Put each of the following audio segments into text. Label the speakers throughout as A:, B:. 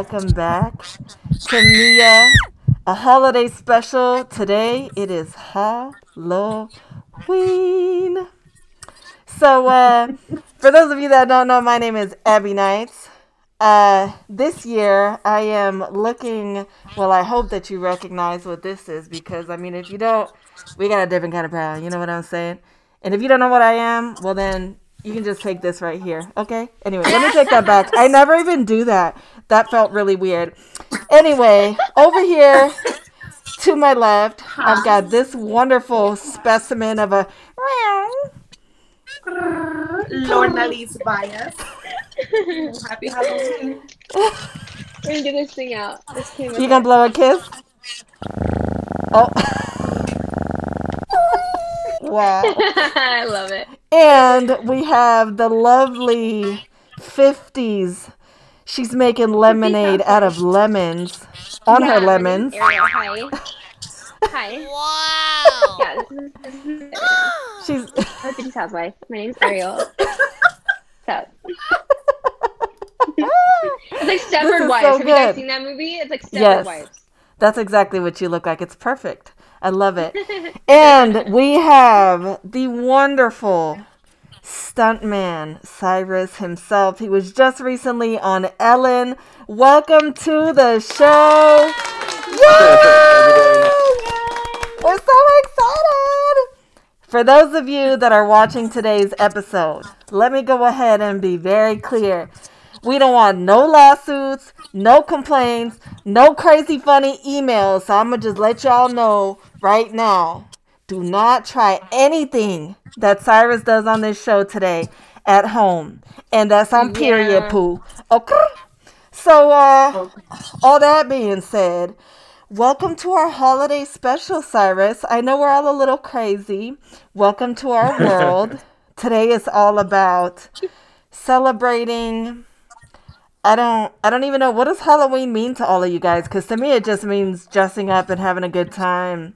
A: Welcome back to Mia, a holiday special. Today it is Halloween. So, uh, for those of you that don't know, my name is Abby Knights. Uh, this year I am looking. Well, I hope that you recognize what this is because I mean, if you don't, we got a different kind of proud. You know what I'm saying? And if you don't know what I am, well then you can just take this right here. Okay? Anyway, let me take that back. I never even do that. That felt really weird. Anyway, over here to my left, I've got this wonderful specimen of a.
B: Lord Nelly's bias. Happy Halloween.
C: We're gonna do this thing out. This came
A: You gonna blow a kiss? Oh. wow.
C: I love it.
A: And we have the lovely 50s. She's making lemonade out of lemons on her lemons.
C: Hi. Hi.
D: Wow.
C: Yeah, this is, this is
A: She's
C: our 50s housewife. My name's Ariel. So. it's like
A: This
C: Stepford Wives.
A: so
C: Have you guys seen that movie? It's like Stepford
A: Yes.
C: Wives.
A: that's exactly what you look like. It's perfect. I love it. And we have the wonderful stuntman Cyrus himself. He was just recently on Ellen. Welcome to the show. Yay! We're so excited! For those of you that are watching today's episode, let me go ahead and be very clear. We don't want no lawsuits, no complaints, no crazy funny emails. So I'm going to just let y'all know right now. Do not try anything that Cyrus does on this show today at home. And that's on period
C: Yeah.
A: poo. Okay? So, uh, all that being said, welcome to our holiday special, Cyrus. I know we're all a little crazy. Welcome to our world. Today is all about celebrating. I don't. I don't even know what does Halloween mean to all of you guys. Because to me, it just means dressing up and having a good time.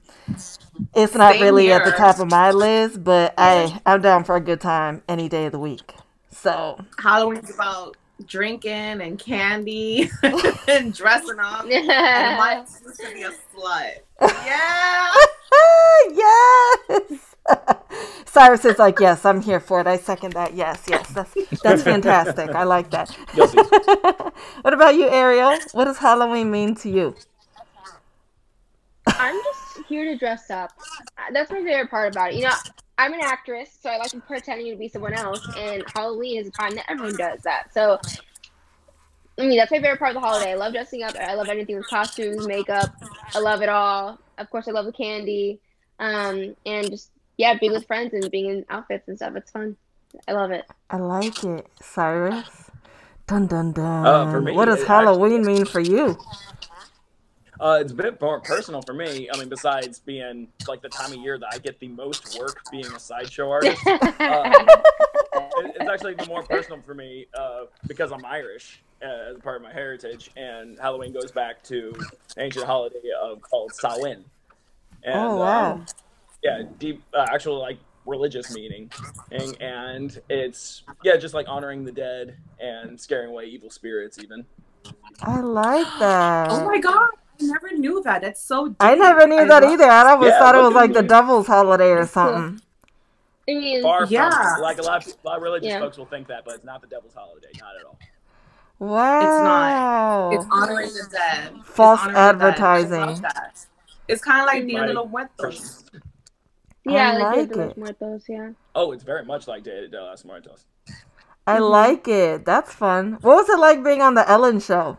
A: It's not
B: Same
A: really at the top of my list, but I I'm down for a good time any day of the week. So
B: Halloween's about drinking and candy and dressing up. And my to be a slut. Yeah.
A: yes. Cyrus is like, yes, I'm here for it. I second that. Yes, yes, that's that's fantastic. I like that. What about you, Ariel? What does Halloween mean to you?
C: I'm just here to dress up. Uh, That's my favorite part about it. You know, I'm an actress, so I like pretending to be someone else, and Halloween is a time that everyone does that. So, I mean, that's my favorite part of the holiday. I love dressing up. I love anything with costumes, makeup. I love it all. Of course, I love the candy, um, and just yeah, being with friends and being in outfits and stuff. It's fun. I love it.
A: I like it, Cyrus. Dun dun dun.
E: Uh, for me,
A: what does
E: it
A: Halloween mean for you?
E: Uh, it's a bit more personal for me. I mean, besides being like the time of year that I get the most work being a sideshow artist, uh, it- it's actually the more personal for me uh, because I'm Irish uh, as part of my heritage, and Halloween goes back to an ancient holiday uh, called Samhain. And,
A: Oh wow.
E: um, yeah, deep, uh, actual like religious meaning, and, and it's yeah, just like honoring the dead and scaring away evil spirits, even.
A: I like that.
B: Oh my god. I never knew that. That's so deep.
A: I never knew
B: I
A: that
B: love-
A: either. I always
E: Yeah,
A: thought it was
E: at
A: like the devil's holiday or something.
C: I mean,
E: Far
B: Yeah.
E: from like a lot, of, a lot of religious
C: Yeah.
E: folks will think that, but it's not the devil's holiday, not at all.
A: Wow.
B: It's not. the dead. It's honoring the dead. I
A: advertising.
B: love that. It's kind of like Dia
E: Right.
B: de los Muertos.
C: Yeah,
A: I
C: like,
A: like
C: Dia de los
A: it.
C: Muertos, yeah.
E: Oh, it's very much like De, De Los Muertos.
A: I
C: Mhm.
A: like it. That's fun. What was it like being on the Ellen show?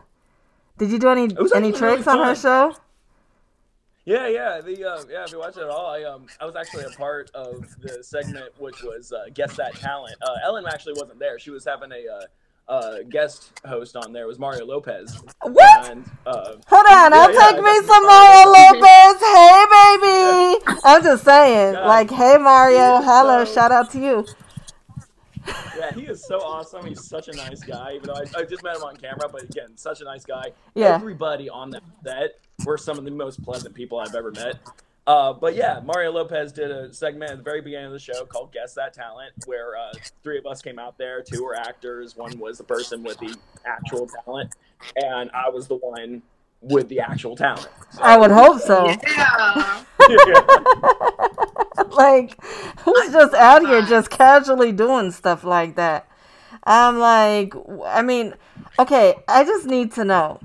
A: Did you do any any tricks
E: really
A: on her show?
E: Yeah, yeah, the uh, yeah. If you watch it at all, I um I was actually a part of the segment which was uh, guess that talent. Uh, Ellen actually wasn't there. She was having a uh, guest host on there. Was Mario Lopez.
A: What?
E: And, uh,
A: Hold on,
E: Yeah,
A: I'll
E: yeah,
A: take
E: I
A: me some. Mario Lopez. Hey, baby. I'm just saying,
E: Yeah.
A: like, hey, Mario.
E: Yeah,
A: Hello,
E: so-
A: shout out to you.
E: yeah, he is so awesome. He's such a nice guy. Even though I, I just met him on camera, but again, such a nice guy.
A: Yeah.
E: Everybody on that set were some of the most pleasant people I've ever met. Uh, but yeah, Mario Lopez did a segment at the very beginning of the show called "Guess That Talent," where uh, three of us came out there. Two were actors. One was the person with the actual talent, and I was the one with the actual talent. So-
A: I would hope so.
B: Yeah.
A: like, who's just out here just casually doing stuff like that? I'm like, I mean, okay, I just need to know.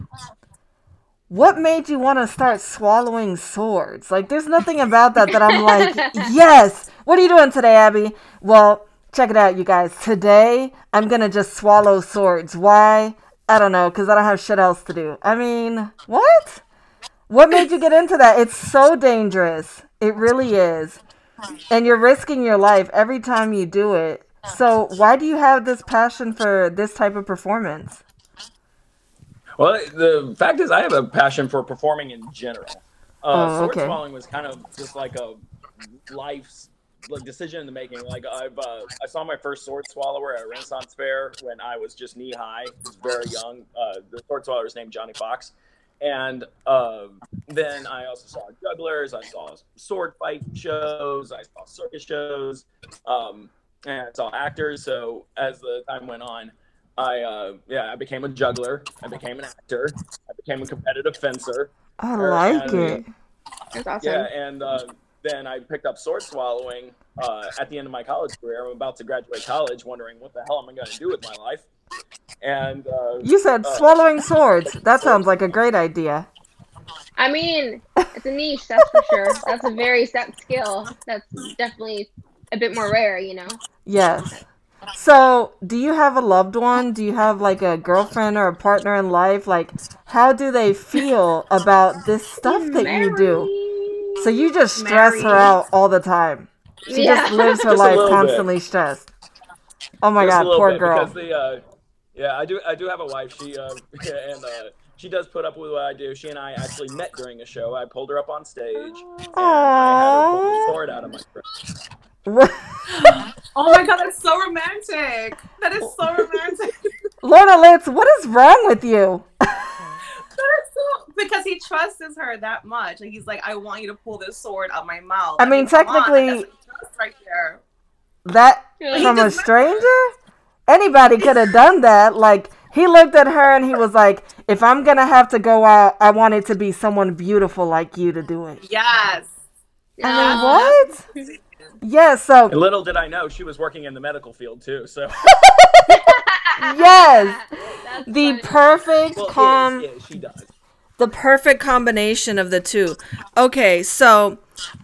A: What made you want to start swallowing swords? Like, there's nothing about that that I'm like, yes. What are you doing today, Abby? Well, check it out, you guys. Today, I'm going to just swallow swords. Why? I don't know, because I don't have shit else to do. I mean, what? What made you get into that? It's so dangerous. It really is. And you're risking your life every time you do it. So, why do you have this passion for this type of performance?
E: Well, the fact is, I have a passion for performing in general. Uh,
A: Oh,
E: sword
A: okay.
E: swallowing was kind of just like a life's like decision in the making. Like I've, uh, I saw my first sword swallower at a Renaissance fair when I was just knee high, was very young. Uh, the sword swallower was named Johnny Fox, and uh, then I also saw jugglers. I saw sword fight shows. I saw circus shows, um, and I saw actors. So as the time went on, I uh, yeah, I became a juggler. I became an actor. I became a competitive fencer.
A: I like
E: uh,
A: it.
C: That's awesome.
E: Yeah, and uh, then I picked up sword swallowing uh, at the end of my college career. I'm about to graduate college, wondering what the hell am I going to do with my life. And uh,
A: You said
E: uh,
A: swallowing swords. That sounds like a great idea.
C: I mean, it's a niche, that's for sure. That's a very set skill. That's definitely a bit more rare, you know.
A: Yes. So, do you have a loved one? Do you have like a girlfriend or a partner in life? Like, how do they feel about this stuff that you do? So you just stress her out all the time. She
C: Yeah.
A: just lives her
E: Just
A: life
E: little bit.
A: constantly stressed. Oh my
E: just
A: god, poor girl.
E: Because the, uh, yeah, I do. I do have a wife. She uh, and uh, she does put up with what I do. She and I actually met during a show. I pulled her up on stage. And I had her pull the sword out of my throat.
B: Oh my god, that's so romantic. That is so romantic.
A: Lorna Litz, what is wrong with you?
B: That is so because he trusts her that much. Like he's like, I want you to pull this sword out my mouth.
A: I mean,
B: come on,
A: technically-
B: trust right there.
A: That from a stranger? Anybody could have done that. Like he looked at her and he was like, "If I'm gonna have to go out, I want it to be someone beautiful like you to do it."
B: Yes.
A: I mean,
C: Uh,
A: what? Yeah. So
E: And little did I know, she was working in the medical field too. So
A: yes,
C: That's
A: the
C: funny.
A: perfect
E: well,
A: calm.
E: is, is, she does.
A: the perfect combination of the two. Okay, so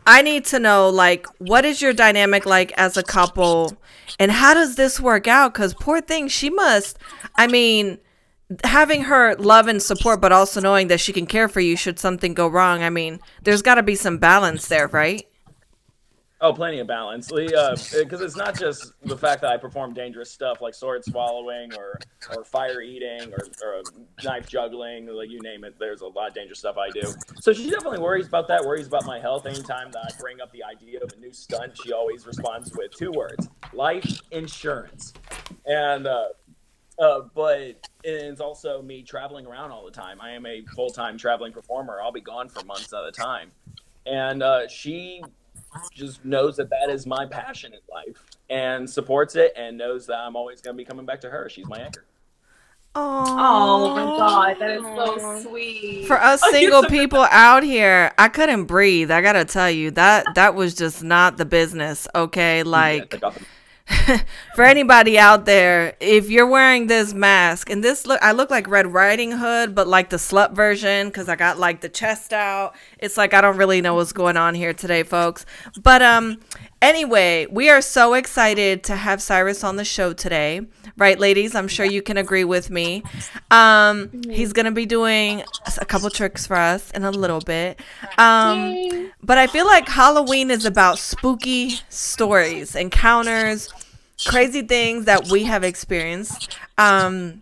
A: I need to know like what is your dynamic like as a couple and how does this work out cuz poor thing she must I mean having her love and support but also knowing that she can care for you should something go wrong. I mean, there's got to be some balance there, right?
E: Oh, plenty of balance. Because it's not just the fact that I perform dangerous stuff like sword swallowing or, or fire eating or, or knife juggling, like you name it. There's a lot of dangerous stuff I do. So she definitely worries about that, worries about my health. Anytime that I bring up the idea of a new stunt, she always responds with two words life insurance. And, uh, uh, but it's also me traveling around all the time. I am a full time traveling performer. I'll be gone for months at a time. And uh, she just knows that that is my passion in life and supports it and knows that I'm always going to be coming back to her. She's my anchor.
B: Oh my god, that is so sweet.
A: For us
B: Oh,
A: single
B: so-
A: people out here, I couldn't breathe. I got to tell you that that was just not the business, okay? Like
E: take off the-
A: for anybody out there, if you're wearing this mask and this look, I look like Red Riding Hood, but like the slut version because I got like the chest out. It's like I don't really know what's going on here today, folks. But um, anyway, we are so excited to have Cyrus on the show today, right, ladies? I'm sure you can agree with me. Um, he's gonna be doing a couple tricks for us in a little bit. Um, but I feel like Halloween is about spooky stories, encounters, crazy things that we have experienced. Um,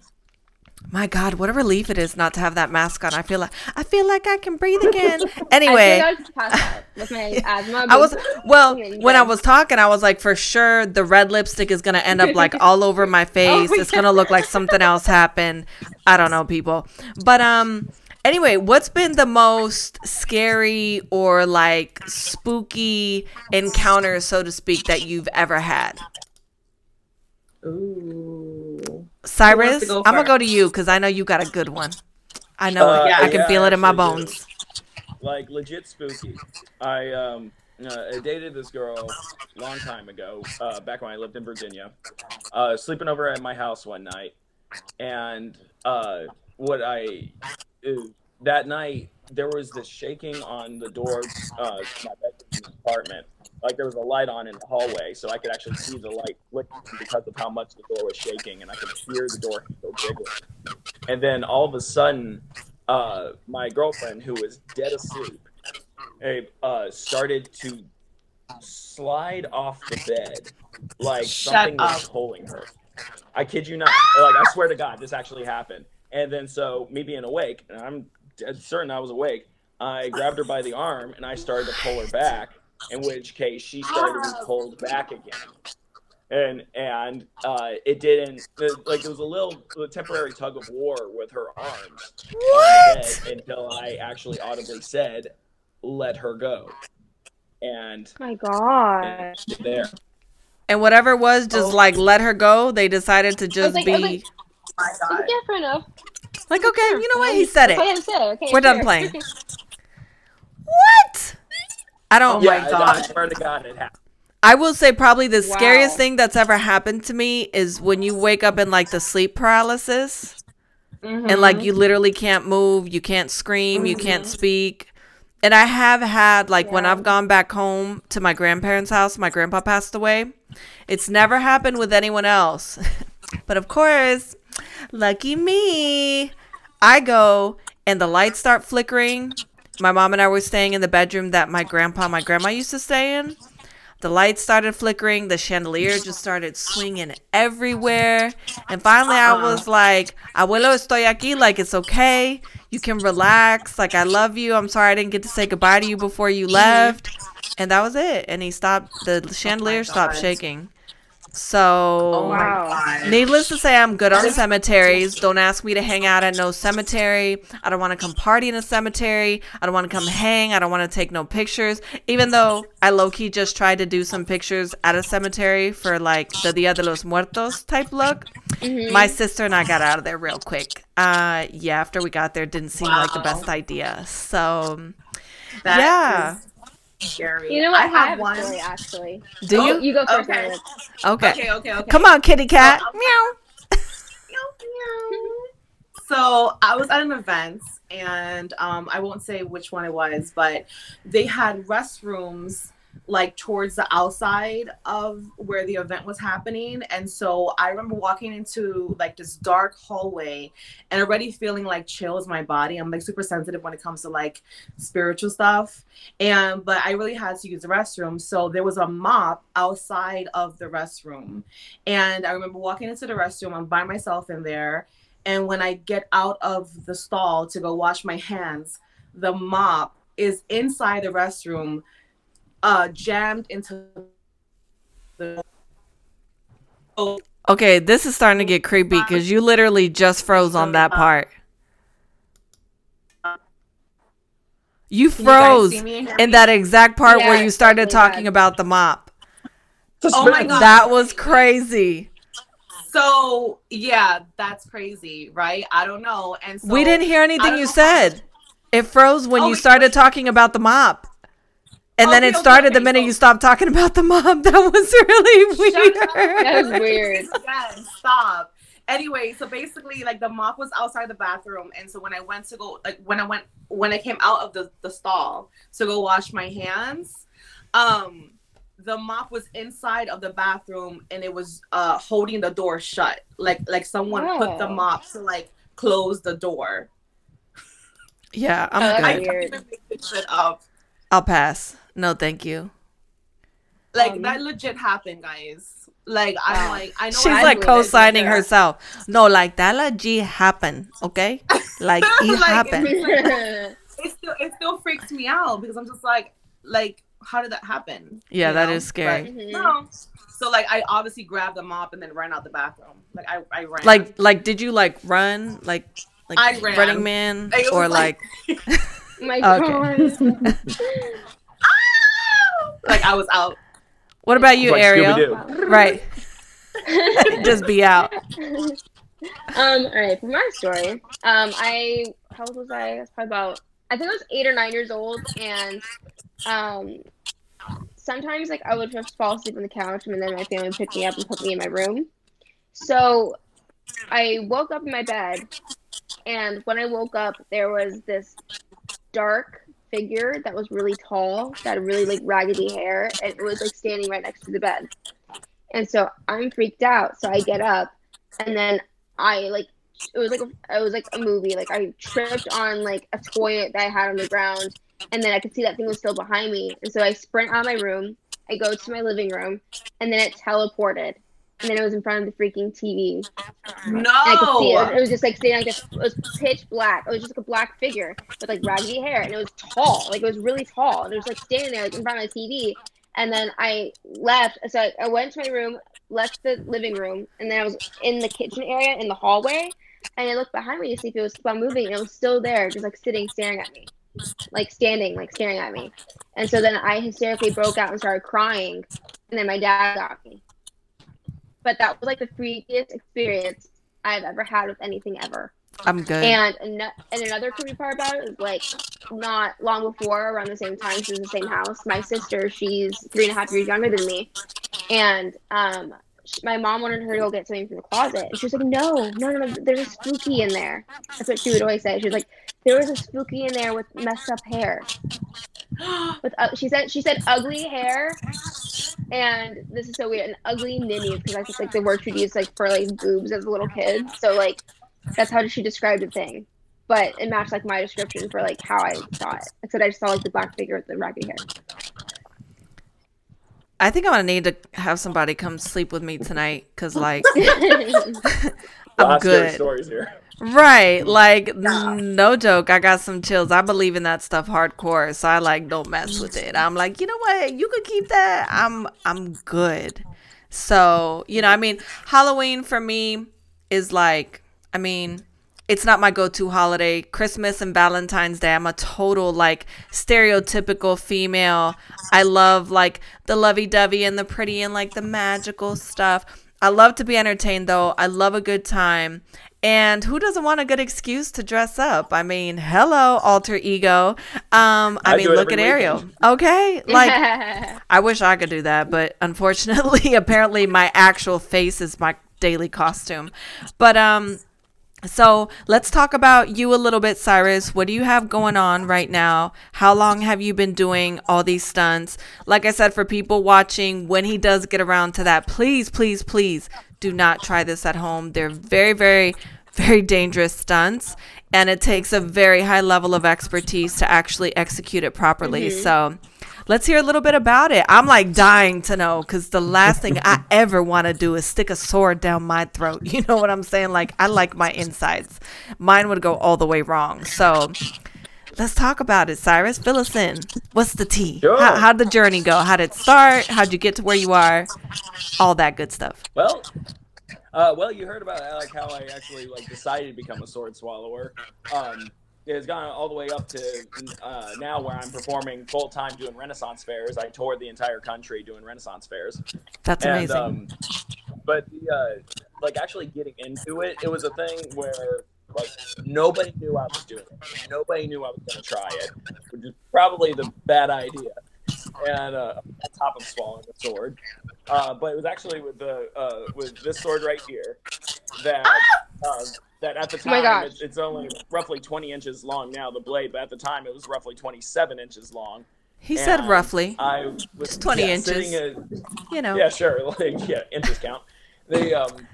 A: my God, what a relief it is not to have that mask on. I feel like I feel like I can breathe again. Anyway,
C: I, feel I was passed out with my asthma.
A: I was well when I was talking, I was like, for sure, the red lipstick is gonna end up like all over my face.
C: Oh,
A: it's gonna look like something else happened. I don't know, people. But um, anyway, what's been the most scary or like spooky encounter, so to speak, that you've ever had?
B: Ooh.
A: Cyrus,
B: go
A: I'm gonna go to you because I know you got a good one. I know
E: Uh,
A: it.
B: yeah,
A: I can
E: yeah,
A: feel it in my
E: actually do.
A: bones.
E: like legit spooky. I um uh, I dated this girl a long time ago, uh, back when I lived in Virginia. Uh, sleeping over at my house one night, and uh, what I uh, that night there was this shaking on the door uh, to my bedroom apartment. Like there was a light on in the hallway, so I could actually see the light flickering because of how much the door was shaking, and I could hear the door handle jiggling. And then all of a sudden, uh, my girlfriend, who was dead asleep, uh, started to slide off the bed like
B: Shut
E: something was
B: up.
E: pulling her. I kid you not. Like I swear to God, this actually happened. And then so me being awake, and I'm dead certain I was awake, I grabbed her by the arm and I started to pull her back. In which case, she started to be pulled back again. And and uh, it didn't like it was a little a temporary tug of war with her arms on the bed until I actually audibly said, "Let her go," and
C: Oh my god.
E: and there.
A: And whatever it was, just
B: Oh.
A: like let her go. They decided to just
C: like- I was
A: be
C: like-
B: my God.
C: Yeah, fair enough.
A: like, okay, you know what? He said
C: That's what I
A: it.
C: had to say, okay,
A: We're done
C: fair.
A: playing. What? I don't.
B: Oh
E: yeah,
B: my
E: I- I
B: God.
E: swear to God, it happened.
A: I will say probably the
C: Wow.
A: scariest thing that's ever happened to me is when you wake up in like the sleep paralysis and like mm-hmm. you literally can't move, you can't scream, you can't mm-hmm. speak. And I have had like when I've gone back home to my grandparents' house, my grandpa passed away. It's never happened with anyone else. but of course, lucky me, I go and the lights start flickering. My mom and I were staying in the bedroom that my grandpa and my grandma used to stay in. The lights started flickering. The chandelier just started swinging everywhere. And finally, I was like, Abuelo, estoy aquí. Like, it's okay. You can relax. Like, I love you. I'm sorry I didn't get to say goodbye to you before you left. And that was it. And he stopped, the chandelier stopped shaking. So,
B: Oh my
C: Wow.
A: Needless to say, I'm good on cemeteries. Don't ask me to hang out at no cemetery. I don't want to come party in a cemetery. I don't want to come hang. I don't want to take no pictures. Even though I low key just tried to do some pictures at a cemetery for like the Dia de los Muertos type look.
C: Mhm.
A: My sister and I got out of there real quick. Uh, yeah, after we got there, didn't seem like the best idea. So,
B: That
A: yeah.
B: is scary.
C: You know what?
B: I have,
C: have
B: one.
C: story actually.
A: do
B: Oh,
A: you?
C: You go first.
B: Okay.
A: Okay.
B: Okay, okay, okay.
A: Come on, kitty cat.
B: So-
A: Meow.
B: So I was at an event, and um, I won't say which one it was, but they had restrooms like towards the outside of where the event was happening. And so I remember walking into like this dark hallway and already feeling like chills my body. I'm like super sensitive when it comes to like spiritual stuff. And but I really had to use the restroom. So there was a mop outside of the restroom. And I remember walking into the restroom, I'm by myself in there. And when I get out of the stall to go wash my hands, the mop is inside the restroom, uh, jammed into the. Oh,
A: Okay, this is starting to get creepy because you literally just froze on that part. You
B: can you
A: froze
B: see me and hear
A: in that exact part where you started
C: really
A: talking
C: bad.
A: about the mop.
B: Oh my God.
A: That was crazy.
B: So yeah, that's crazy, right? I don't know. And so
A: we didn't hear anything you
B: know.
A: said. It froze when
B: Oh,
A: you started talking about the mop. And then it started the minute you stopped talking about the mom. That was really weird.
B: Shut.
C: That was weird.
B: Yes, stop. Anyway, so basically, like the mop was outside the bathroom, and so when I went to go, like when I went, when I came out of the the stall to go wash my hands, um, the mop was inside of the bathroom, and it was uh holding the door shut, like like someone put the
C: Oh.
B: mop to like close the door.
A: Yeah, I'm
C: Oh, that's
B: I
A: good.
B: can't
C: weird.
B: even make this shit up.
A: I'll pass. No, thank you.
B: Like
C: Um,
B: that legit happened, guys. Like I'm
C: Wow.
B: like I know
A: She's like co-signing herself. No, like that legit happened. Okay, like it
B: Like,
A: happened.
B: it still it still freaks me out because I'm just like like how did that happen?
A: Yeah,
B: You
A: that
B: know?
A: is scary.
B: But
C: Mhm.
B: no. So like I obviously grabbed the mop and then ran out the bathroom. Like I, I ran.
A: Like, like, did you like run, like, like
B: I ran.
A: Running Man,
B: It
A: or like?
B: like-
C: my
A: Okay.
C: god.
B: Like I was out.
A: What about you,
E: like
A: Ariel?
E: Scooby-Doo.
A: Right, just be out.
C: um, all right, for my story, um, I how old was I? I was probably about I think I was eight or nine years old, and um, sometimes like I would just fall asleep on the couch, and then my family would pick me up and put me in my room. So I woke up in my bed, and when I woke up, there was this dark figure that was really tall, that had really like raggedy hair, and it was like standing right next to the bed. And so I'm freaked out. So I get up, and then I like it was like a, it was like a movie. Like I tripped on like a toy that I had on the ground, and then I could see that thing was still behind me. And so I sprint out of my room. I go to my living room, and then it teleported. And then it was in front of the freaking TV.
B: No.
C: And I could see it. It was just like standing like this. It was pitch black. It was just like a black figure with like raggedy hair, and it was tall. Like it was really tall, and it was like standing there like in front of the TV. And then I left. So I, I went to my room, left the living room, and then I was in the kitchen area in the hallway. And I looked behind me to see if it was still moving, and it was still there, just like sitting, staring at me, like standing, like staring at me. And so then I hysterically broke out and started crying, and then my dad got me. But that was like the freakiest experience I've ever had with anything ever.
A: I'm good.
C: And and another creepy part about it is like not long before, around the same time, she's in the same house. My sister, she's three and a half years younger than me, and um, my mom wanted her to go get something from the closet, and she was like, "No, no, no, no, there's a spooky in there." That's what she would always say. She was like, "There was a spooky in there with messed up hair." With uh, she said she said ugly hair, and this is so weird. And ugly ninnies because that's just like the word she'd use like for like boobs as a little kid. So like that's how she described the thing. But it matched like my description for like how I saw it. Except I just saw like the black figure with the raggedy hair.
A: I think I'm gonna need to have somebody come sleep with me tonight, cause like I'm
E: Lots
A: good.
E: stories here.
A: Right, mm. like n- no joke. I got some chills. I believe in that stuff hardcore, so I like don't mess with it. I'm like, you know what? You could keep that. I'm I'm good. So you know, I mean, Halloween for me is like, I mean, it's not my go-to holiday. Christmas and Valentine's Day, I'm a total like stereotypical female. I love like the lovey-dovey and the pretty and like the magical stuff. I love to be entertained though. I love a good time. And who doesn't want a good excuse to dress up? I mean, hello, alter ego. Um, I,
E: I
A: mean, look at
E: every
A: Ariel.
E: weekend.
A: Okay, like I wish I could do that, but unfortunately, apparently my actual face is my daily costume. But um so let's talk about you a little bit, Cyrus. What do you have going on right now? How long have you been doing all these stunts? Like I said, for people watching, when he does get around to that, please, please, please do not try this at home. They're very, very, very dangerous stunts, and it takes a very high level of expertise to actually execute it properly. Mm-hmm. So let's hear a little bit about it. I'm like dying to know because the last thing I ever want to do is stick a sword down my throat. You know what I'm saying? Like, I like my insides. Mine would go all the way wrong. So let's talk about it, Cyrus. Fill us in. What's the tea?
E: Sure.
A: How, how'd the journey go? How'd it start? How'd you get to where you are? All that good stuff.
E: Well, uh, well, you heard about like how I actually like decided to become a sword swallower. Um, it's gone all the way up to uh, now where I'm performing full time doing Renaissance fairs. I toured the entire country doing Renaissance fairs.
A: That's
E: And,
A: amazing.
E: um, but the, uh, like actually getting into it, it was a thing where like nobody knew I was doing it. Nobody knew I was going to try it, which is probably the bad idea. And uh, on top of swallowing the sword. Uh, but it was actually with the uh, with this sword right here that uh, that at the
C: Oh
E: time
C: gosh.
E: it's, it's only roughly 20 inches long now the blade, but at the time it was roughly 27 inches long.
A: He said roughly.
E: I was
A: Just 20
E: yeah,
A: inches.
E: at-
A: You know.
E: yeah, sure. Like, yeah, inches count. They um,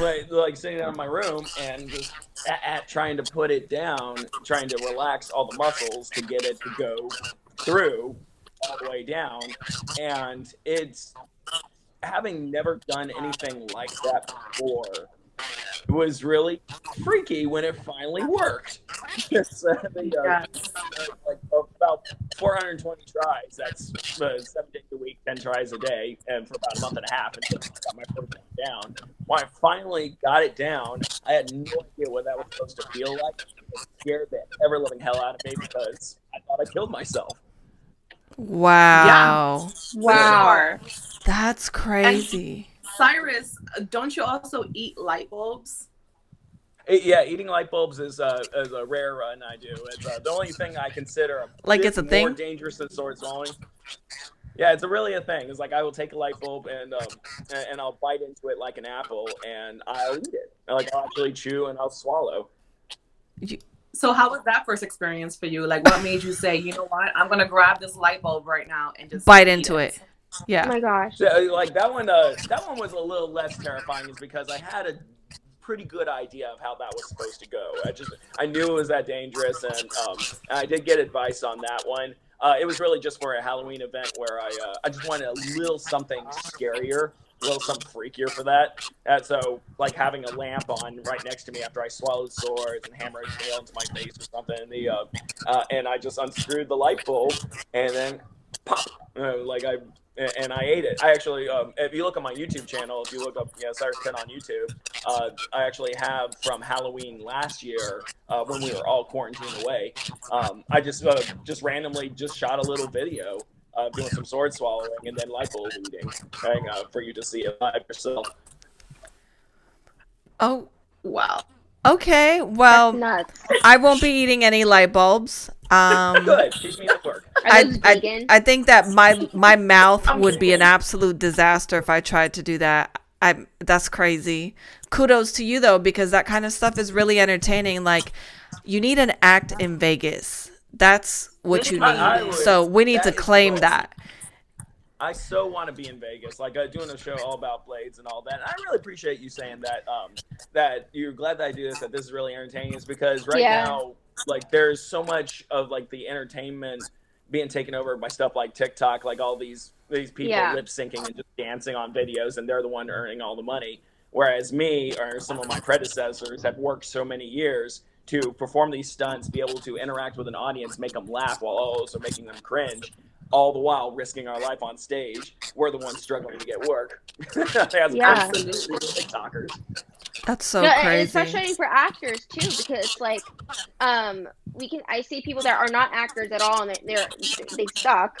E: like, like sitting down in my room and just at, at trying to put it down, trying to relax all the muscles to get it to go through all the way down, and it's having never done anything like that before. It was really freaky when it finally worked. Uh, uh,
B: Yes.
E: like about 420 tries. That's uh, seven days a week, 10 tries a day, and for about a month and a half until I got my first one down. When I finally got it down, I had no idea what that was supposed to feel like. It scared the ever living hell out of me because I thought I killed myself.
A: Wow.
C: Wow.
B: For sure.
A: That's crazy.
B: Cyrus, don't you also eat light bulbs?
E: It- yeah, eating light bulbs is, uh, is a rare run I do. It's uh, the only thing I consider a
A: Like it's a
E: more
A: thing?
E: dangerous than sword swallowing. Yeah, it's a really a thing. It's like I will take a light bulb and um, and, and I'll bite into it like an apple and I'll eat it. Like I'll actually chew and I'll swallow.
B: So how was that first experience for you? Like what made you say, you know what, I'm gonna grab this light bulb right now and just
A: Bite into it.
C: Oh
A: Yeah.
C: Oh my gosh.
E: So, like that one, uh, that one was a little less terrifying, is because I had a pretty good idea of how that was supposed to go. I just I knew it was that dangerous, and um, I did get advice on that one. Uh, it was really just for a Halloween event where I uh, I just wanted a little something scarier, a little something freakier for that. And so like having a lamp on right next to me after I swallowed swords and hammered nail into my face or something. The uh, uh, and I just unscrewed the light bulb and then pop, uh, like I and I ate it. I actually, um, if you look on my YouTube channel, if you look up yeah, Cyrus Penn on YouTube, uh, I actually have from Halloween last year uh, when we were all quarantined away. Um, I just uh, just randomly just shot a little video uh, doing some sword swallowing and then light bulb eating and, uh, for you to see it live yourself.
A: Oh,
B: Wow.
A: okay. Well. I won't be eating any light bulbs. Um,
E: Good, keep me at work.
A: I, I. I think that my my mouth would be an absolute disaster if I tried to do that. I that's crazy. Kudos to you though because that kind of stuff is really entertaining. Like you need an act in Vegas. That's what you need.
E: I- I
A: so we need
E: that
A: to claim
E: cool.
A: that.
E: I so want to be in Vegas, like uh, doing a show all about blades and all that. And I really appreciate you saying that. Um, that you're glad that I do this. That this is really entertaining. Is because right
C: Yeah.
E: now, like, there's so much of like the entertainment being taken over by stuff like TikTok, like all these these people
C: Yeah.
E: lip syncing and just dancing on videos, and they're the one earning all the money. Whereas me or some of my predecessors have worked so many years to perform these stunts, be able to interact with an audience, make them laugh while also making them cringe, all the while risking our life on stage. We're the ones struggling to get work. As
C: Yeah.
E: opposed to these TikTokers.
A: That's so
C: no, and it's
A: crazy.
C: frustrating for actors too because like um we can I see people that are not actors at all and they're, they're they suck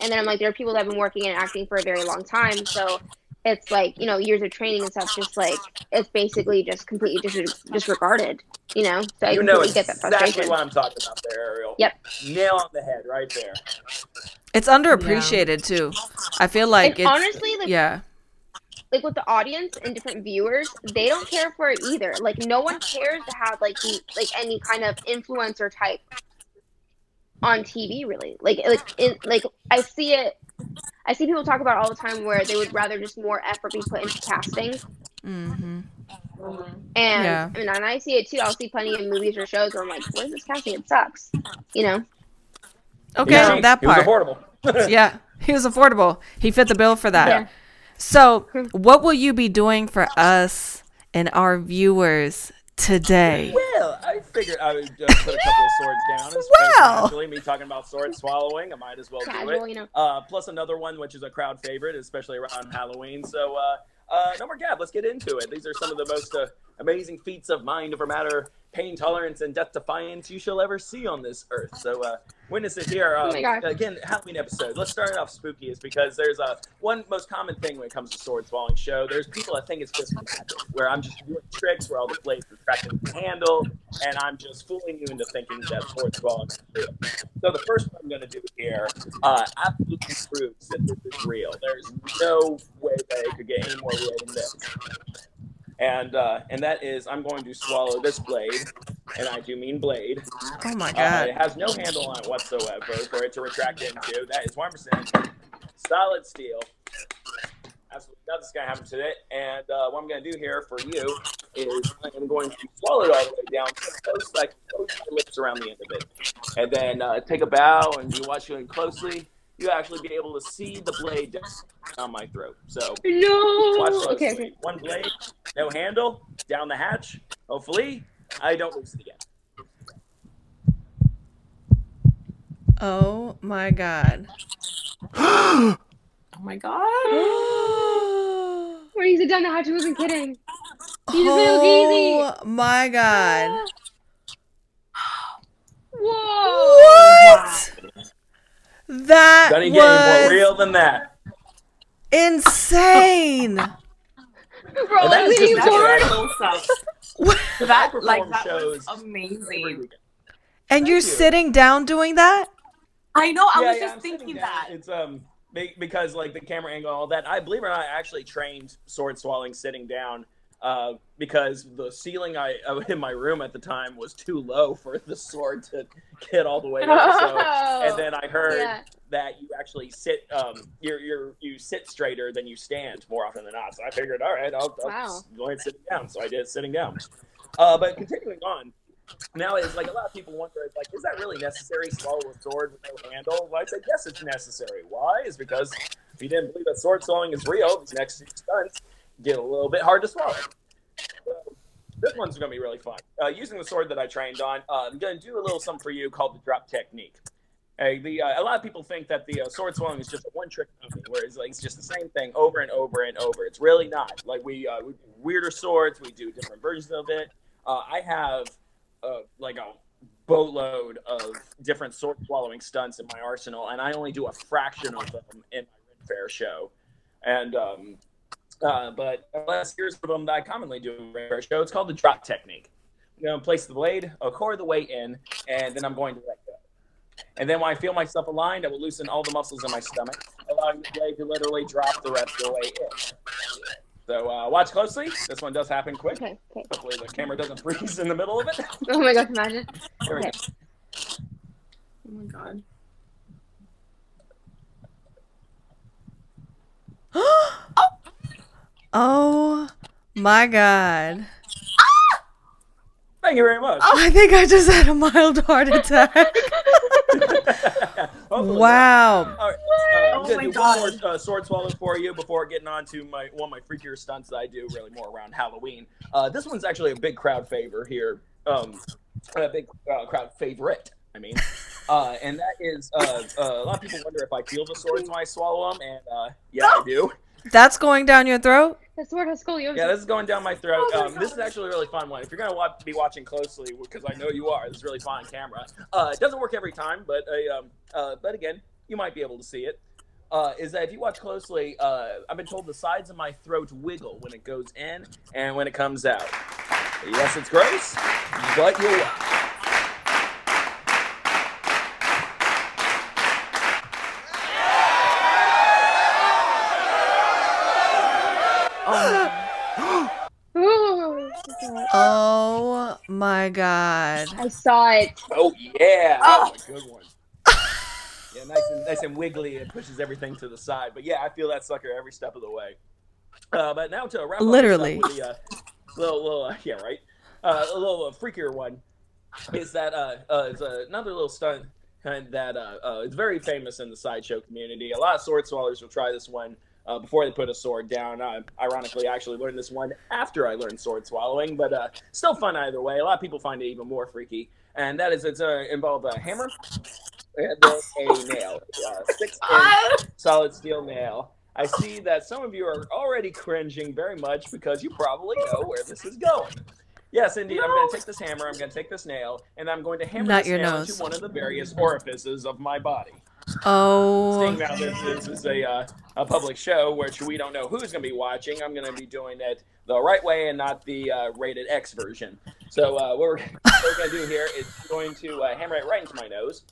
C: and then I'm like there are people that have been working and acting for a very long time so it's like you know years of training and stuff just like it's basically just completely dis- disregarded you know so I
E: You know
C: completely get that
E: exactly
C: frustration
E: what I'm talking about there, Ariel.
C: Yep.
E: Nail on the head right there.
A: It's underappreciated too. I feel like
C: and
A: it's
C: honestly like
A: yeah.
C: like with the audience and different viewers, they don't care for it either. Like no one cares to have like the like any kind of influencer type on TV really. Like like in like I see it I see people talk about it all the time where they would rather just more effort be put into casting.
A: hmm
C: And
A: Yeah.
C: I mean and I see it too. I'll see plenty of movies or shows where I'm like, what is this casting? It sucks. You know?
A: Okay,
E: Yeah,
A: that
E: it was
A: part.
E: affordable.
A: yeah, he was affordable. He fit the bill for that.
C: Yeah.
A: So, what will you be doing for us and our viewers today?
E: Well, I figured I would uh, put a couple of swords down. It's
A: Well.
E: Actually, me talking about sword swallowing, I might as well do it.
C: you know.
E: Uh, plus another one, which is a crowd favorite, especially around Halloween. So, uh, uh, no more gab. Let's get into it. These are some of the most uh, amazing feats of mind over matter pain tolerance and death defiance you shall ever see on this earth. So uh, witness it here.
C: Oh
E: Uh,
C: gosh.
E: again, Halloween episode. Let's start it off spooky is because there's a one most common thing when it comes to sword swallowing show. There's people that think it's just magic, where I'm just doing tricks where all the blades are tracking the handle, and I'm just fooling you into thinking that sword swallowing is real. So the first one I'm going to do here uh, absolutely proves that this is real. There's no way that it could get any more real than this. And uh, and that is, I'm going to swallow this blade, and I do mean blade.
A: Oh my
E: Uh,
A: god.
E: it has no handle on it whatsoever for it to retract into. That is 100% solid steel. Absolutely nothing's going to happen to it. And uh, what I'm going to do here for you is I'm going to swallow it all the way down close can close my lips around the end of it. And then uh, take a bow and be watching closely. You actually be able to see the blade down on my throat. So
C: No.
E: watch closely.
C: Okay, okay.
E: One blade, no handle, down the hatch. Hopefully, I don't lose it again.
A: Oh my god.
B: Oh my god.
C: When he said down the hatch, he wasn't kidding. He just made it look easy.
A: Oh my god. Ah.
C: Whoa.
A: What? That
E: Doesn't get any more
A: was
E: real than that.
A: insane.
C: Bro,
E: And that
C: I'm
E: is
C: leaning
E: just
C: forward.
B: close up.
A: What?
B: That
E: perform
B: like that
E: shows
B: was
E: Every
B: amazing.
E: weekend.
A: And you're
E: you.
A: sitting down doing that?
B: I know. I
E: Yeah,
B: was
E: yeah,
B: just
E: I'm sitting
B: thinking
E: down.
B: that.
E: It's um be- because like the camera angle and all that. I believe it or not, I actually trained sword swallowing sitting down. Uh, because the ceiling I uh, in my room at the time was too low for the sword to get all the way up. So, and then I heard
C: Yeah.
E: that you actually sit um you're you're you sit straighter than you stand more often than not. So I figured, all right, I'll, I'll
C: Wow.
E: go ahead and sit down. So I did sitting down. Uh, but continuing on. Now it's like a lot of people wonder, like, is that really necessary? Swallow a sword with no handle? Well, I say yes, it's necessary. Why? Is because if you didn't believe that sword swallowing is real, these next two stunts get a little bit hard to swallow. This one's going to be really fun. Uh, using the sword that I trained on, uh, I'm going to do a little something for you called the drop technique. The uh, a lot of people think that the uh, sword swallowing is just a one trick pony, whereas like it's just the same thing over and over and over. It's really not. Like we uh, we do weirder swords, we do different versions of it. Uh, I have uh, like a boatload of different sword swallowing stunts in my arsenal, and I only do a fraction of them in my Ren Fair show. And um, uh, but last here's for them that I commonly do in Fair show. It's called the drop technique. I'm going to place the blade a quarter of the way in, and then I'm going to let go. And then when I feel myself aligned, I will loosen all the muscles in my stomach, allowing the blade to literally drop the rest of the way in. So uh, watch closely. This one does happen quick.
C: Okay, okay.
E: Hopefully the camera doesn't freeze in the middle of it.
C: Oh my gosh, imagine.
E: Here we go.
B: Oh my god.
A: oh my god.
E: Thank you very much.
A: I think I just had a mild heart attack. Wow.
E: not. All right, uh, I'm
B: Oh
E: gonna
B: my
E: do
B: God.
E: one more uh, sword swallow for you before getting on to my one of my freakier stunts that I do, really more around Halloween. Uh, this one's actually a big crowd favor here, um, a big uh, crowd favorite. I mean, uh, and that is uh, uh, a lot of people wonder if I feel the swords when I swallow them, and uh, yeah, I do.
A: That's going down your throat?
C: The sword has scoliosis.
E: Yeah, this is going down my throat.
B: Oh
E: um, this is actually a really fun one. If you're gonna wa- be watching closely, because I know you are, this is really fun on camera. Uh, it doesn't work every time, but uh, um, uh, but again, you might be able to see it. Uh, is that if you watch closely, uh, I've been told the sides of my throat wiggle when it goes in and when it comes out. Yes, it's gross, but you're welcome.
B: Oh,
C: Ooh.
A: Oh my god.
C: I saw it.
E: Oh yeah, that
B: Oh.
E: was a good one. yeah, nice and nice and wiggly. It pushes everything to the side. But yeah, I feel that sucker every step of the way. Uh, but now to wrap up
A: Literally.
E: up with the, uh, little, little, uh, yeah, right. Uh, a little uh, freakier one is that uh, uh, it's another little stunt kind that uh, uh, it's very famous in the sideshow community. A lot of sword swallowers will try this one uh, before they put a sword down. Uh, ironically, I actually learned this one after I learned sword swallowing, but uh, still fun either way. A lot of people find it even more freaky, and that is it's uh, involved a hammer and then a nail, uh, six inch solid steel nail. I see that some of you are already cringing very much because you probably know where this is going. Yes, indeed. I'm going to take this hammer. I'm going to take this nail, and I'm going to hammer
A: Not
E: this
A: your
E: nail
A: nose.
E: into one of the various orifices of my body.
A: Oh.
E: Seeing now this, this is a uh, a public show which we don't know who's going to be watching, I'm going to be doing it the right way and not the uh, rated X version. So uh, what we're, we're going to do here is going to uh, hammer it right into my nose,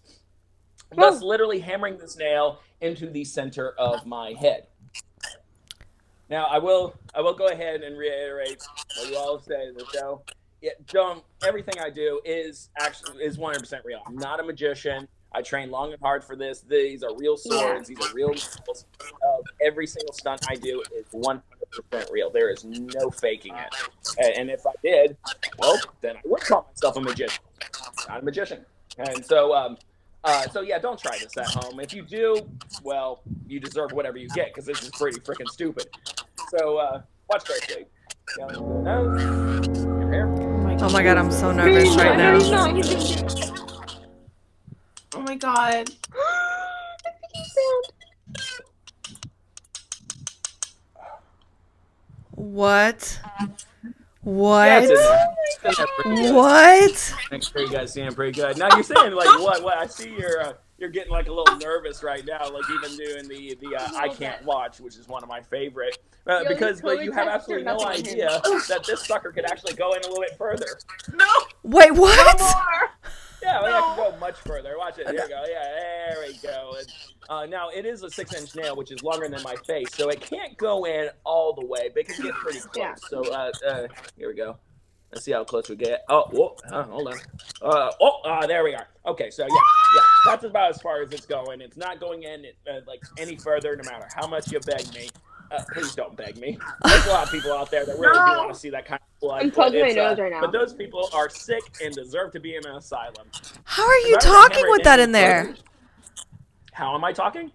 E: thus literally hammering this nail into the center of my head. Now I will I will go ahead and reiterate what you all say in the show. Yeah, don't everything I do is actually is 100% real. I'm not a magician. I train long and hard for this. These are real swords. These are real nails. Uh, every single stunt I do is 100% real. There is no faking it. And, and if I did, well, then I would call myself a magician. Not a magician. And so, um, uh, so yeah, don't try this at home. If you do, well, you deserve whatever you get because this is pretty freaking stupid. So uh, watch closely. Down the nose, your hair.
A: Oh my god, I'm so nervous right now.
B: Oh my god.
A: What?
E: Yeah,
A: What?
E: it's in. It's in there pretty good.
A: What?
E: Make sure you guys seeing pretty good. Now you're saying like what? What? I see you're uh, you're getting like a little nervous right now, like even doing the the uh, I can't watch, which is one of my favorite, uh,
C: Yo,
E: because
C: you
E: but
C: totally
E: you have absolutely no
C: knuckle on him.
E: idea that this sucker could actually go in a little bit further.
B: No
A: Wait, what?
B: more.
E: Yeah, well, I can go much further. Watch it. Here we go. Yeah, there we go. And, uh, now it is a six-inch nail, which is longer than my face, so it can't go in all the way, but it can get pretty close.
C: Yeah.
E: So uh, uh, here we go. Let's see how close we get. Oh, whoa, uh, hold on. Uh, oh, uh, there we are. Okay, so yeah, yeah, that's about as far as it's going. It's not going in uh, like any further, no matter how much you beg me. Uh, please don't beg me. There's a lot of people out there that really do want to see that kind of blood.
C: I'm
E: but
C: plugging my
E: it's, uh,
C: nose right now.
E: But those people are sick and deserve to be in an asylum.
A: How are you
E: If I were to
A: talking with that
E: in
A: in there?
E: further- How am I talking?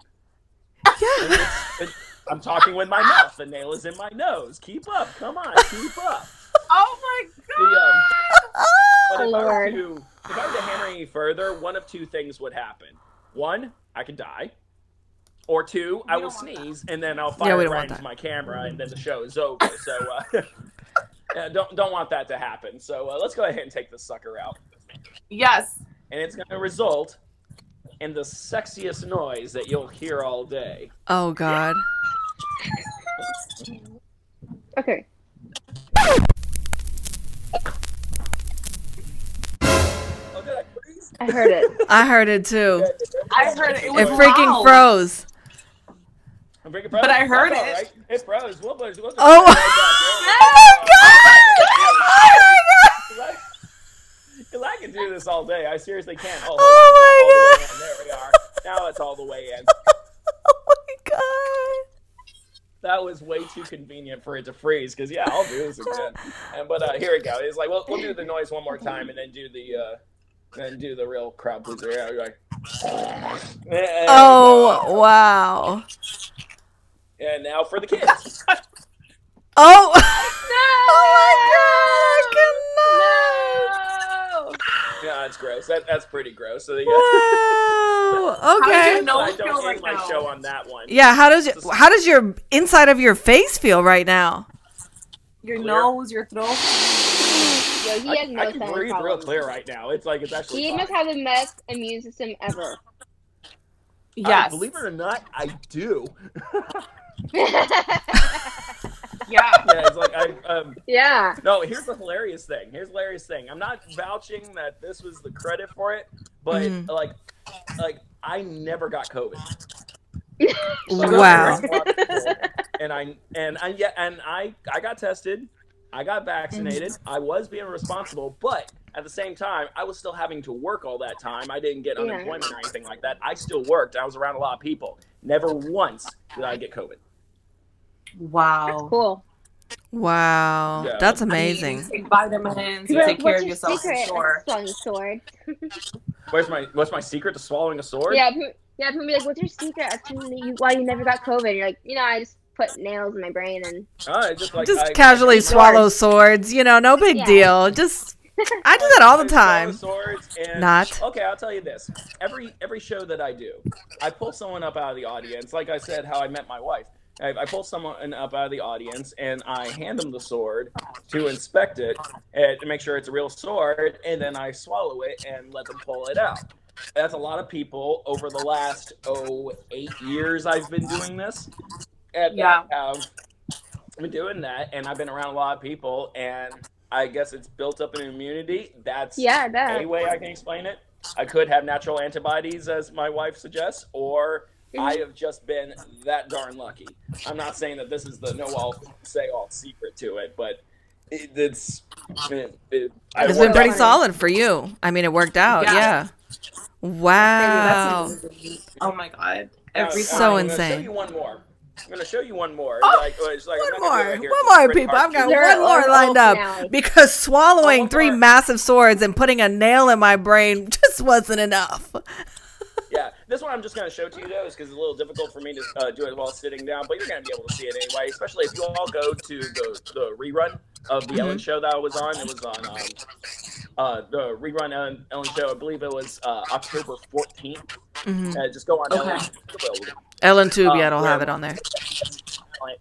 A: Yeah.
E: It's- it's- I'm talking with my mouth. The nail is in my nose. Keep up. Come on. Keep up.
B: Oh my
E: The, um,
B: god.
E: but if I, were
C: Lord.
E: to, if I were to hammer any further, one of two things would happen. One, I could die. Or two, I will
B: don't want
E: sneeze and then I'll
A: Yeah,
E: fire
A: we
E: it right into my camera and then the show is over. So uh, yeah, don't don't want that to happen. So uh, let's go ahead and take this sucker out.
B: Yes.
E: And it's going to result in the sexiest noise that you'll hear all day.
A: Oh god.
C: Okay.
E: Oh, I?
C: I heard it.
A: I heard it too.
B: I heard it. It was
A: It freaking
B: loud.
A: froze.
E: I'm freaking froze.
B: But I heard
E: That's
B: it.
E: right. It froze. We'll, we'll, we'll
A: Oh.
E: right back
A: Oh my god! Oh my god!
E: Because I can do this all day. I seriously can. Oh, hold
A: Oh
E: on. It's not the way in. There we are. Now it's all the way in.
A: Oh my god!
E: That was way too convenient for it to freeze. Because yeah, I'll do this again. And but uh, here we go. It's like we'll, we'll do the noise one more time and then do the uh, then do the real crowd pleaser. Yeah, like. There
A: Oh
E: go.
A: wow!
E: And now for the kids.
A: Oh!
C: No!
A: oh my god! No!
E: yeah, that's gross. That, that's pretty gross. So yeah.
A: Good night! Wow. Okay.
B: your nose
E: I don't
B: right
E: end my
B: now?
E: show on that one.
A: Yeah. How does your, how does your inside of your face feel right now?
B: Your
E: Clear.
B: nose, your throat.
C: Yo, he
E: I,
C: has no
E: I can
C: sinus
E: breathe real clear right now. It's like it's actually.
C: He
E: fine.
C: must have the best immune system ever.
E: I-
B: Yes.
E: believe it or not, I do.
B: Yeah.
E: Yeah, it's like I um
C: yeah.
E: no. Here's the hilarious thing. Here's the hilarious thing. I'm not vouching that this was the credit for it, but
A: Mhm.
E: like, like I never got COVID. Like,
A: Wow.
E: And I and I yeah and I I got tested. I got vaccinated. I was being responsible, but at the same time, I was still having to work all that time. I didn't get
C: Yeah.
E: unemployment or anything like that. I still worked. I was around a lot of people. Never once did I get COVID.
B: Wow.
C: Cool.
A: Wow.
E: Yeah.
A: That's
B: I mean,
A: amazing.
B: you take vitamins, you
C: Like,
B: take care
C: what's
B: of yourself for
C: secret?
B: sure.
C: Swung sword.
E: Where's my what's my secret to swallowing a sword?
C: Yeah, people, yeah. People be like, "What's your secret? As to you, why you never got COVID?" You're like, you know, I just put nails in my brain and
E: Uh, just like
A: Just
E: I-
A: casually
E: I-
A: swallow swords. You know, no big
C: Yeah.
A: deal. Just I do that all the time.
E: Swords and,
A: Not.
E: Okay, I'll tell you this. Every every show that I do, I pull someone up out of the audience. Like I said, how I met my wife. I, I pull someone up out of the audience and I hand them the sword to inspect it and to make sure it's a real sword, and then I swallow it and let them pull it out. That's a lot of people over the last oh eight years I've been doing this, and
B: Yeah.
E: I have been doing that, and I've been around a lot of people, and I guess it's built up an immunity. That's
C: Yeah, that.
E: any way I can explain it. I could have natural antibodies, as my wife suggests, or I have just been that darn lucky. I'm not saying that this is the know all, say all secret to it, but it, it's. It, it, I
A: It's been pretty solid for you. I mean, it worked out.
B: Yeah.
A: Yeah. Wow.
B: Oh my god.
E: Now,
B: Every
A: So
E: I'm gonna show you one more. I'm going to show you one more.
A: Oh,
E: like, it's like, I'm
A: One
E: not gonna do it
A: more.
E: right.
A: One more,
E: pretty
A: people. I've got
C: There
A: one more lined up
C: finale.
A: because swallowing
E: Oh, one
A: three
E: more.
A: massive swords and putting a nail in my brain just wasn't enough.
E: Yeah, this one I'm just going to show to you though, is because it's a little difficult for me to uh, do it while sitting down. But you're going to be able to see it anyway, especially if you all go to the, the rerun of the Ellen show that I was on. It was on um, uh, the rerun Ellen, Ellen show. I believe it was uh, October 14th.
A: Mhm.
E: Uh, just go on
B: Okay.
E: Ellen.
A: ellentube,
E: Uh,
A: I don't have it on there.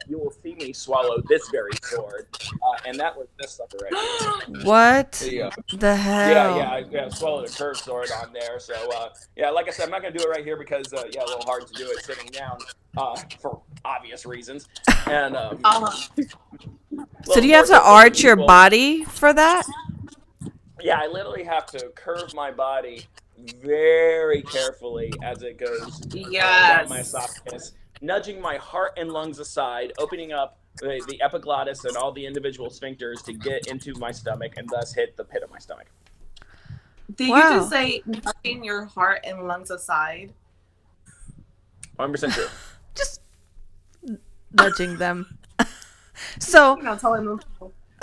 E: You will see me swallow this very sword, uh, and that was this sucker right here.
A: What
E: Yeah.
A: the hell?
E: Yeah, yeah, I yeah, swallowed a curved sword on there. So, uh, yeah, like I said, I'm not gonna do it right here because, uh, yeah, a little hard to do it sitting down uh, for obvious reasons. And um,
B: Uh,
A: So do you have to arch your body for that?
E: Yeah, I literally have to curve my body very carefully as it goes uh, down
B: Yes.
E: my esophagus, nudging my heart and lungs aside, opening up the, the epiglottis and all the individual sphincters to get into my stomach and thus hit the pit of my stomach.
B: did
A: Wow.
B: you just say nudging your heart and lungs aside?
E: 100% true.
A: Just nudging them. so
B: You know, telling them.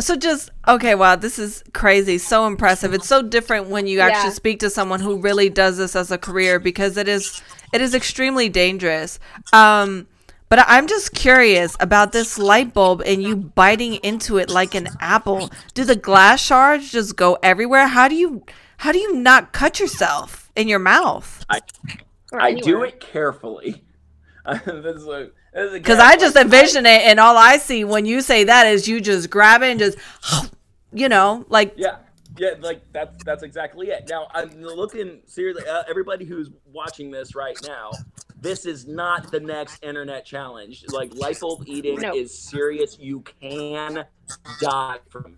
A: So just okay, wow, this is crazy, so impressive. It's so different when you actually
C: Yeah.
A: speak to someone who really does this as a career because it is it is extremely dangerous. Um but I'm just curious about this light bulb and you biting into it like an apple. Do the glass shards just go everywhere? How do you how do you not cut yourself in your mouth?
C: Or
E: I do it carefully. this is a, a
A: Because
E: gag,
A: I just envision it, and all I see when you say that is you just grab it and just, you know, like
E: Yeah, yeah, like that's that's exactly it. Now I'm looking seriously. Uh, everybody who's watching this right now, this is not the next internet challenge. Like light bulb eating
C: No.
E: is serious. You can die from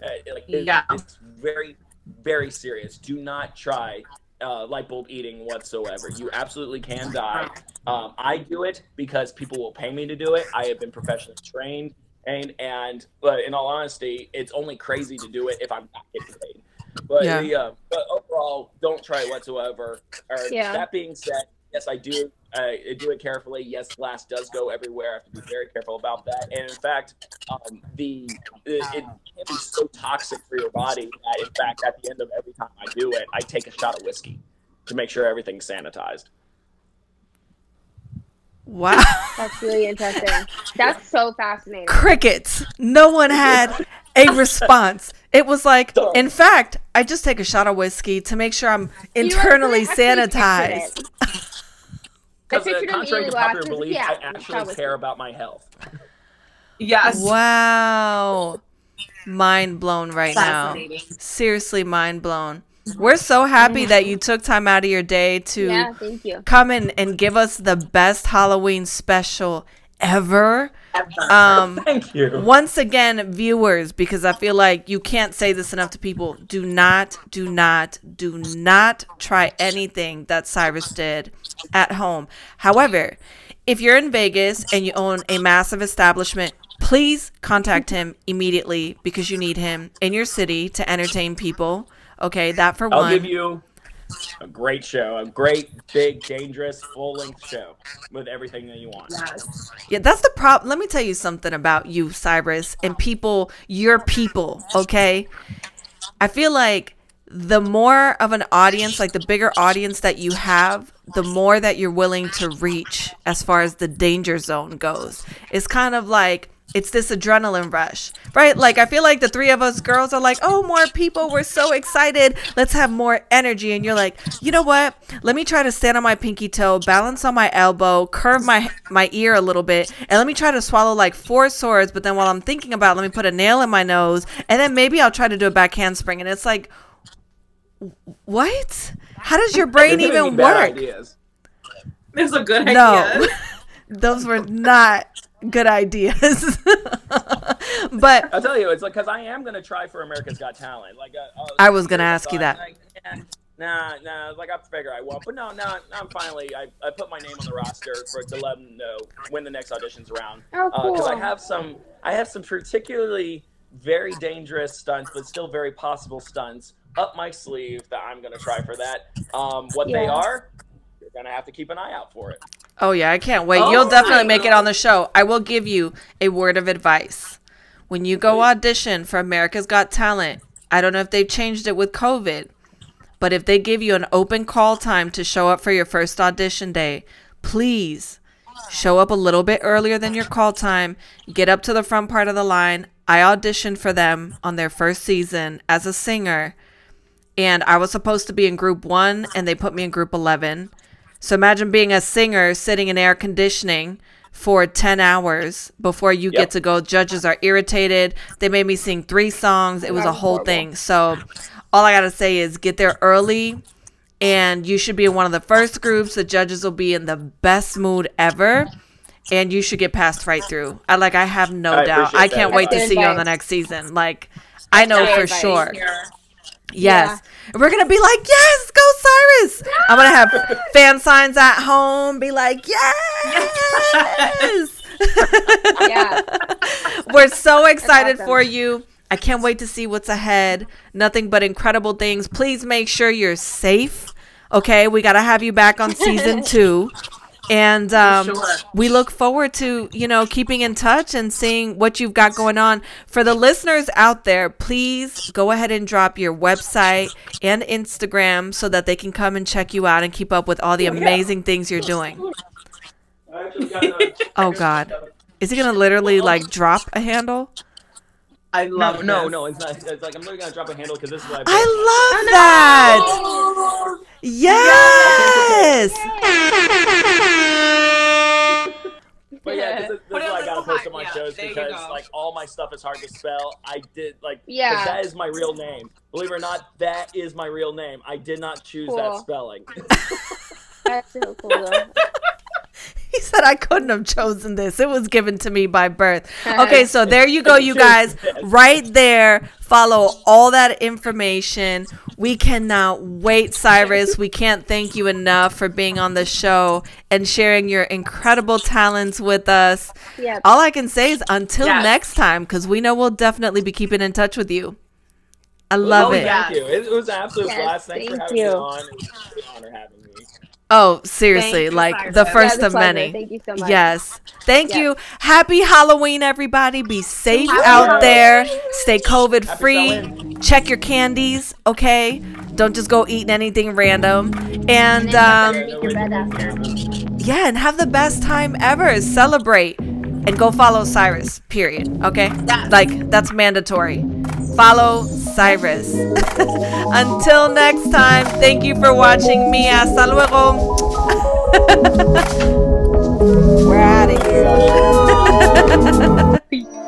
E: it. Uh, like, it-
B: Yeah.
E: it's very very serious. Do not try uh, light bulb eating whatsoever. You absolutely can die. Um, I do it because people will pay me to do it. I have been professionally trained, and and but in all honesty, it's only crazy to do it if I'm not getting paid. But
A: Yeah.
E: the, uh, but overall, don't try it whatsoever. Or,
C: Yeah.
E: That being said, yes, I do. Uh, I do it carefully. Yes, glass does go everywhere. I have to be very careful about that. And in fact, um, the it, it can be so toxic for your body that in fact, at the end of every time I do it, I take a shot of whiskey to make sure everything's sanitized.
A: Wow.
C: That's really interesting. That's so fascinating.
A: crickets. No one had a response. It was like, in fact, I just take a shot of whiskey to make sure I'm internally
C: I actually pictured
A: sanitized.
C: I
E: Because uh,
C: pictured him
E: contrary to
C: a glass
E: popular
C: of-
E: belief,
C: yeah,
E: I
C: shot
E: actually
C: whiskey.
E: care about my health.
B: Yes.
A: Wow. Mind blown right now. Seriously, mind blown. We're so happy that you took time out of your day to
C: Yeah, thank you.
A: come in and give us the best Halloween special ever.
B: Ever.
A: Um,
E: Thank you.
A: once again, viewers, because I feel like you can't say this enough to people. Do not, do not, do not try anything that Cyrus did at home. However, if you're in Vegas and you own a massive establishment, please contact him immediately because you need him in your city to entertain people. Okay, that for one.
E: I'll give you a great show, a great, big, dangerous, full length show with everything that you want.
B: yes.
A: Yeah, that's the problem. Let me tell you something about you, Cyrus, and people, your people, okay? I feel like the more of an audience, like the bigger audience that you have, the more that you're willing to reach as far as the danger zone goes. It's kind of like it's this adrenaline rush, right? Like I feel like the three of us girls are like, "Oh, more people, we're so excited. Let's have more energy." And you're like, "You know what? Let me try to stand on my pinky toe, balance on my elbow, curve my my ear a little bit, and let me try to swallow like four swords, but then while I'm thinking about, it, let me put a nail in my nose, and then maybe I'll try to do a back handspring." And it's like, "What? How does your brain even work?"
E: Ideas.
B: There's a good
A: No. Those were not good ideas. but
E: I'll tell you, it's like because I am gonna try for America's Got Talent. Like uh, uh,
A: I was gonna
E: I
A: ask you that.
E: Like, yeah, nah, nah. Like I figure I won't, but no, no. I'm finally. I, I put my name on the roster for to let them know when the next audition's around.
C: Oh,
E: Because
C: cool.
E: I have some. I have some particularly very dangerous stunts, but still very possible stunts up my sleeve that I'm gonna try for that. Um, what they
C: Yeah.
E: are, you're gonna have to keep an eye out for it.
A: oh yeah, I can't wait.
B: Oh
A: You'll definitely make it on the show. I will give you a word of advice. When you go audition for America's Got Talent, I don't know if they've changed it with COVID, but if they give you an open call time to show up for your first audition day, please show up a little bit earlier than your call time. Get up to the front part of the line. I auditioned for them on their first season as a singer, and I was supposed to be in group one, and they put me in group 11. So imagine being a singer sitting in air conditioning for 10 hours before you
E: Yep.
A: get to go. Judges are irritated. They made me sing three songs. It was a whole thing. So all I got to say is get there early and you should be in one of the first groups. The judges will be in the best mood ever. And you should get passed right through. I like. I have no
E: I
A: doubt. I can't wait to
C: advice.
A: see you on the next season. Like, I know
C: Good
A: for sure.
B: Here.
A: Yes. And we're going to be like, yes, go Cyrus. I'm going to have fan signs at home, be like, yes.
C: Yeah.
A: we're so excited
C: awesome.
A: for you. I can't wait to see what's ahead. Nothing but incredible things. Please make sure you're safe. Okay. We got to have you back on season two. And um,
B: sure.
A: we look forward to, you know, keeping in touch and seeing what you've got going on. For the listeners out there, please go ahead and drop your website and Instagram so that they can come and check you out and keep up with all the amazing things you're doing.
E: I actually got a-
A: Oh, God. Is he going to literally like drop a handle?
B: I love
E: no,
B: this.
E: no, it's not. It's like I'm literally gonna drop a handle because this is what I.
A: I
E: built.
A: love that. Yes.
E: But yeah, this is, this is
B: it
E: what I
B: a
E: gotta post on my
B: yeah,
E: shows because like all my stuff is hard to spell. I did like 'cause
C: Yeah.
E: that is my real name. Believe it or not, that is my real name. I did not choose that spelling.
C: That's so cool. Though.
A: He said I couldn't have chosen this. It was given to me by birth. Okay, so there you go, you guys. Right there. Follow all that information. We cannot wait, Cyrus. We can't thank you enough for being on the show and sharing your incredible talents with us.
C: Yeah.
A: All I can say is until
B: Yes.
A: next time, because we know we'll definitely be keeping in touch with you. I love
B: Oh,
A: it.
E: Thank you. It, it was an absolute
C: Yes,
E: blast. Thanks for having
C: you.
E: me on. It was an honor having me.
A: Oh, seriously,
B: you,
A: like
B: Cyrus.
A: the
B: Yeah,
A: first
C: it's
A: of
C: pleasure.
A: many.
C: Thank you so much.
A: Yes. Thank
C: Yes.
A: you. Happy Halloween, everybody. Be safe
B: Happy
A: out
B: Halloween.
A: there. Stay COVID
E: Happy
A: free.
E: Halloween.
A: Check your candies, okay? Don't just go eating anything random. And
C: And
A: um,
C: you better make your bed after.
A: yeah, and have the best time ever. Celebrate and go follow Cyrus. Period. Okay?
B: Yes.
A: Like that's mandatory. Follow Cyrus. Until next time, thank you for watching me. Hasta luego. We're out of here.